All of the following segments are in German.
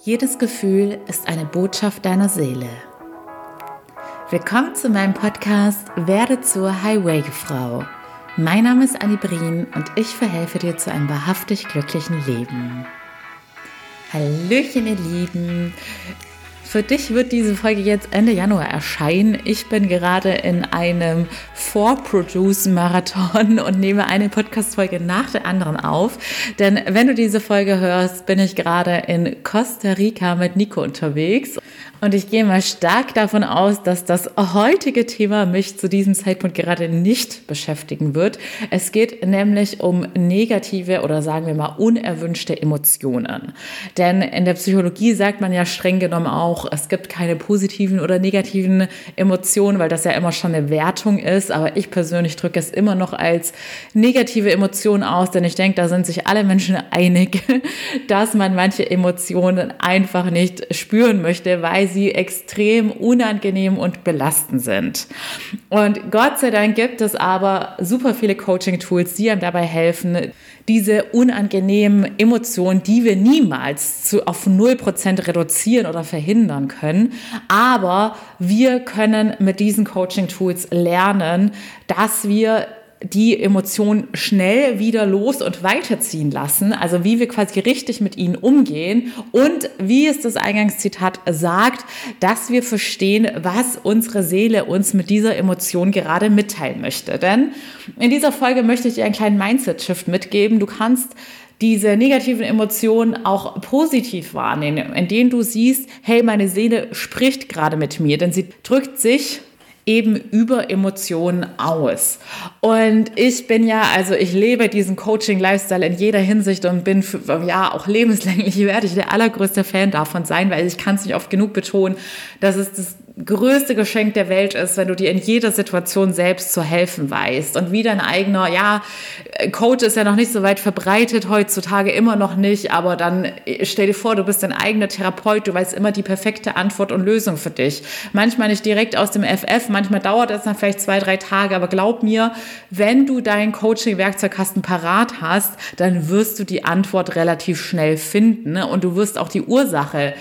Jedes Gefühl ist eine Botschaft deiner Seele. Willkommen zu meinem Podcast Werde zur Highway-Frau. Mein Name ist Annie Brien und ich verhelfe dir zu einem wahrhaftig glücklichen Leben. Hallöchen, ihr Lieben. Für dich wird diese Folge jetzt Ende Januar erscheinen. Ich bin gerade in einem Vorproduce-Marathon und nehme eine Podcast-Folge nach der anderen auf. Denn wenn du diese Folge hörst, bin ich gerade in Costa Rica mit Nico unterwegs. Und ich gehe mal stark davon aus, dass das heutige Thema mich zu diesem Zeitpunkt gerade nicht beschäftigen wird. Es geht nämlich um negative oder sagen wir mal unerwünschte Emotionen. Denn in der Psychologie sagt man ja streng genommen auch, es gibt keine positiven oder negativen Emotionen, weil das ja immer schon eine Wertung ist. Aber ich persönlich drücke es immer noch als negative Emotion aus, denn ich denke, da sind sich alle Menschen einig, dass man manche Emotionen einfach nicht spüren möchte, weil sie extrem unangenehm und belastend sind. Und Gott sei Dank gibt es aber super viele Coaching-Tools, die einem dabei helfen, diese unangenehmen Emotionen, die wir niemals zu, auf 0% reduzieren oder verhindern können. Aber wir können mit diesen Coaching-Tools lernen, dass wir die Emotionen schnell wieder los und weiterziehen lassen, also wie wir quasi richtig mit ihnen umgehen und wie es das Eingangszitat sagt, dass wir verstehen, was unsere Seele uns mit dieser Emotion gerade mitteilen möchte. Denn in dieser Folge möchte ich dir einen kleinen Mindset-Shift mitgeben. Du kannst diese negativen Emotionen auch positiv wahrnehmen, indem du siehst, hey, meine Seele spricht gerade mit mir, denn sie drückt sich eben über Emotionen aus. Und ich bin ja, also ich lebe diesen Coaching-Lifestyle in jeder Hinsicht und bin für, ja auch lebenslänglich werde ich der allergrößte Fan davon sein, weil ich kann es nicht oft genug betonen, dass es das größte Geschenk der Welt ist, wenn du dir in jeder Situation selbst zu helfen weißt. Und wie dein eigener, ja, Coach ist ja noch nicht so weit verbreitet heutzutage, immer noch nicht, aber dann äh, stell dir vor, du bist dein eigener Therapeut, du weißt immer die perfekte Antwort und Lösung für dich. Manchmal nicht direkt aus dem FF, manchmal dauert es dann vielleicht zwei, drei Tage, aber glaub mir, wenn du deinen Coaching-Werkzeugkasten parat hast, dann wirst du die Antwort relativ schnell finden ne? und du wirst auch die Ursache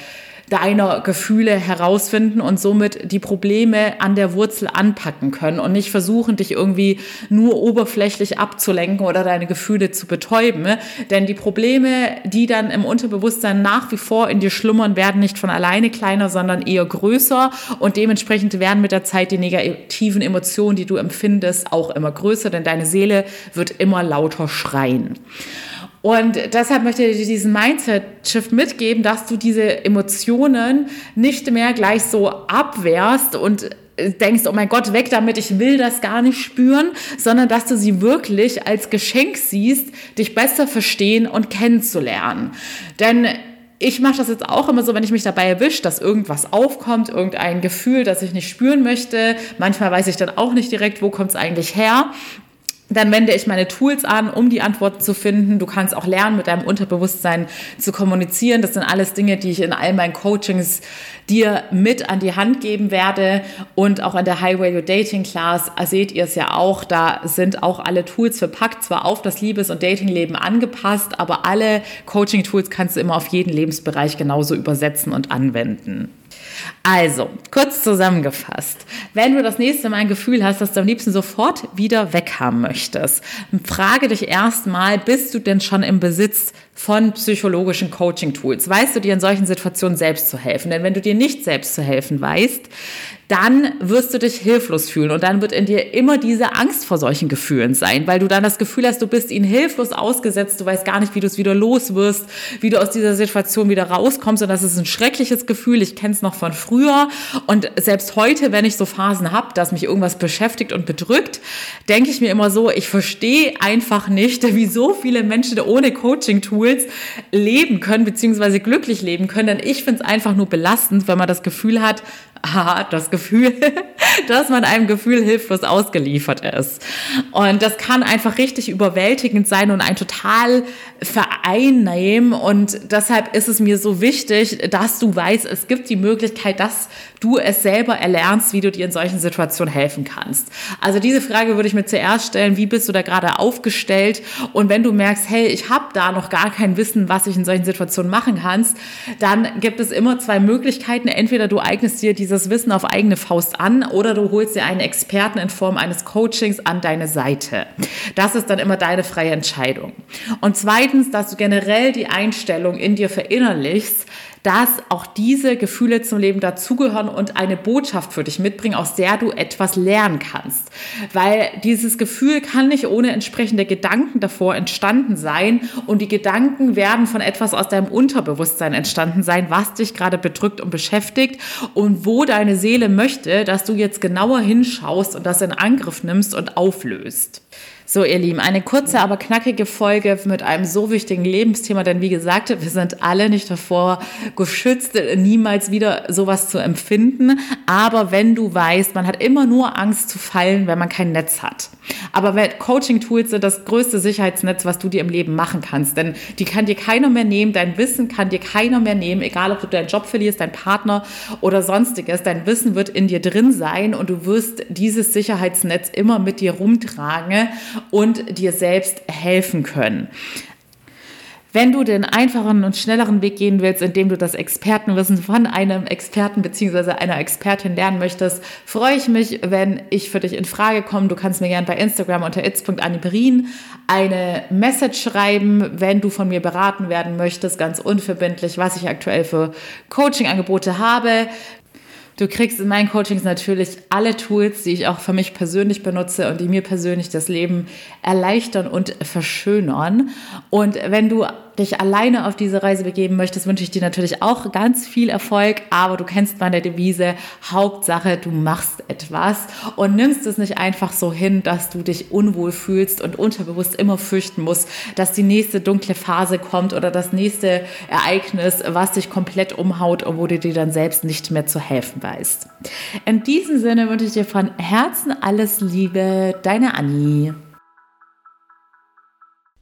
deiner Gefühle herausfinden und somit die Probleme an der Wurzel anpacken können und nicht versuchen, dich irgendwie nur oberflächlich abzulenken oder deine Gefühle zu betäuben. Denn die Probleme, die dann im Unterbewusstsein nach wie vor in dir schlummern, werden nicht von alleine kleiner, sondern eher größer und dementsprechend werden mit der Zeit die negativen Emotionen, die du empfindest, auch immer größer, denn deine Seele wird immer lauter schreien. Und deshalb möchte ich dir diesen Mindset-Shift mitgeben, dass du diese Emotionen nicht mehr gleich so abwehrst und denkst, oh mein Gott, weg damit, ich will das gar nicht spüren, sondern dass du sie wirklich als Geschenk siehst, dich besser verstehen und kennenzulernen. Denn ich mache das jetzt auch immer so, wenn ich mich dabei erwische, dass irgendwas aufkommt, irgendein Gefühl, das ich nicht spüren möchte. Manchmal weiß ich dann auch nicht direkt, wo kommt es eigentlich her. Dann wende ich meine Tools an, um die Antworten zu finden. Du kannst auch lernen, mit deinem Unterbewusstsein zu kommunizieren. Das sind alles Dinge, die ich in all meinen Coachings dir mit an die Hand geben werde. Und auch an der High Value Dating Class seht ihr es ja auch. Da sind auch alle Tools verpackt, zwar auf das Liebes- und Datingleben angepasst, aber alle Coaching-Tools kannst du immer auf jeden Lebensbereich genauso übersetzen und anwenden. Also, kurz zusammengefasst. Wenn du das nächste Mal ein Gefühl hast, dass du am liebsten sofort wieder weghaben möchtest, frage dich erstmal, bist du denn schon im Besitz von psychologischen Coaching-Tools? Weißt du dir in solchen Situationen selbst zu helfen? Denn wenn du dir nicht selbst zu helfen weißt, dann wirst du dich hilflos fühlen und dann wird in dir immer diese Angst vor solchen Gefühlen sein, weil du dann das Gefühl hast, du bist ihnen hilflos ausgesetzt, du weißt gar nicht, wie du es wieder los wirst, wie du aus dieser Situation wieder rauskommst und das ist ein schreckliches Gefühl. Ich kenne es noch von früher und selbst heute, wenn ich so Phasen habe, dass mich irgendwas beschäftigt und bedrückt, denke ich mir immer so, ich verstehe einfach nicht, wie so viele Menschen ohne Coaching-Tools leben können, beziehungsweise glücklich leben können, denn ich finde es einfach nur belastend, wenn man das Gefühl hat, aha, das Gefühl dass man einem Gefühl hilflos ausgeliefert ist. Und das kann einfach richtig überwältigend sein und ein total vereinnehmen. Und deshalb ist es mir so wichtig, dass du weißt, es gibt die Möglichkeit, dass du es selber erlernst, wie du dir in solchen Situationen helfen kannst. Also diese Frage würde ich mir zuerst stellen, wie bist du da gerade aufgestellt? Und wenn du merkst, hey, ich habe da noch gar kein Wissen, was ich in solchen Situationen machen kannst, dann gibt es immer zwei Möglichkeiten. Entweder du eignest dir dieses Wissen auf eigene Faust an oder du holst dir einen Experten in Form eines Coachings an deine Seite. Das ist dann immer deine freie Entscheidung. Und zweitens, dass du generell die Einstellung in dir verinnerlichst, dass auch diese Gefühle zum Leben dazugehören und eine Botschaft für dich mitbringen, aus der du etwas lernen kannst. Weil dieses Gefühl kann nicht ohne entsprechende Gedanken davor entstanden sein und die Gedanken werden von etwas aus deinem Unterbewusstsein entstanden sein, was dich gerade bedrückt und beschäftigt und wo deine Seele möchte, dass du jetzt genauer hinschaust und das in Angriff nimmst und auflöst. So, ihr Lieben, eine kurze, aber knackige Folge mit einem so wichtigen Lebensthema, denn wie gesagt, wir sind alle nicht davor geschützt, niemals wieder sowas zu empfinden. Aber wenn du weißt, man hat immer nur Angst zu fallen, wenn man kein Netz hat. Aber Coaching-Tools sind das größte Sicherheitsnetz, was du dir im Leben machen kannst, denn die kann dir keiner mehr nehmen, dein Wissen kann dir keiner mehr nehmen, egal ob du deinen Job verlierst, dein Partner oder sonstiges, dein Wissen wird in dir drin sein und du wirst dieses Sicherheitsnetz immer mit dir rumtragen und dir selbst helfen können. Wenn du den einfachen und schnelleren Weg gehen willst, indem du das Expertenwissen von einem Experten bzw. einer Expertin lernen möchtest, freue ich mich, wenn ich für dich in Frage komme. Du kannst mir gerne bei Instagram unter its.anniberin eine Message schreiben, wenn du von mir beraten werden möchtest, ganz unverbindlich, was ich aktuell für Coaching-Angebote habe. Du kriegst in meinen Coachings natürlich alle Tools, die ich auch für mich persönlich benutze und die mir persönlich das Leben erleichtern und verschönern. Und wenn du dich alleine auf diese Reise begeben möchtest, wünsche ich dir natürlich auch ganz viel Erfolg. Aber du kennst meine Devise. Hauptsache, du machst etwas und nimmst es nicht einfach so hin, dass du dich unwohl fühlst und unterbewusst immer fürchten musst, dass die nächste dunkle Phase kommt oder das nächste Ereignis, was dich komplett umhaut und wo du dir dann selbst nicht mehr zu helfen weißt. In diesem Sinne wünsche ich dir von Herzen alles Liebe, deine Annie.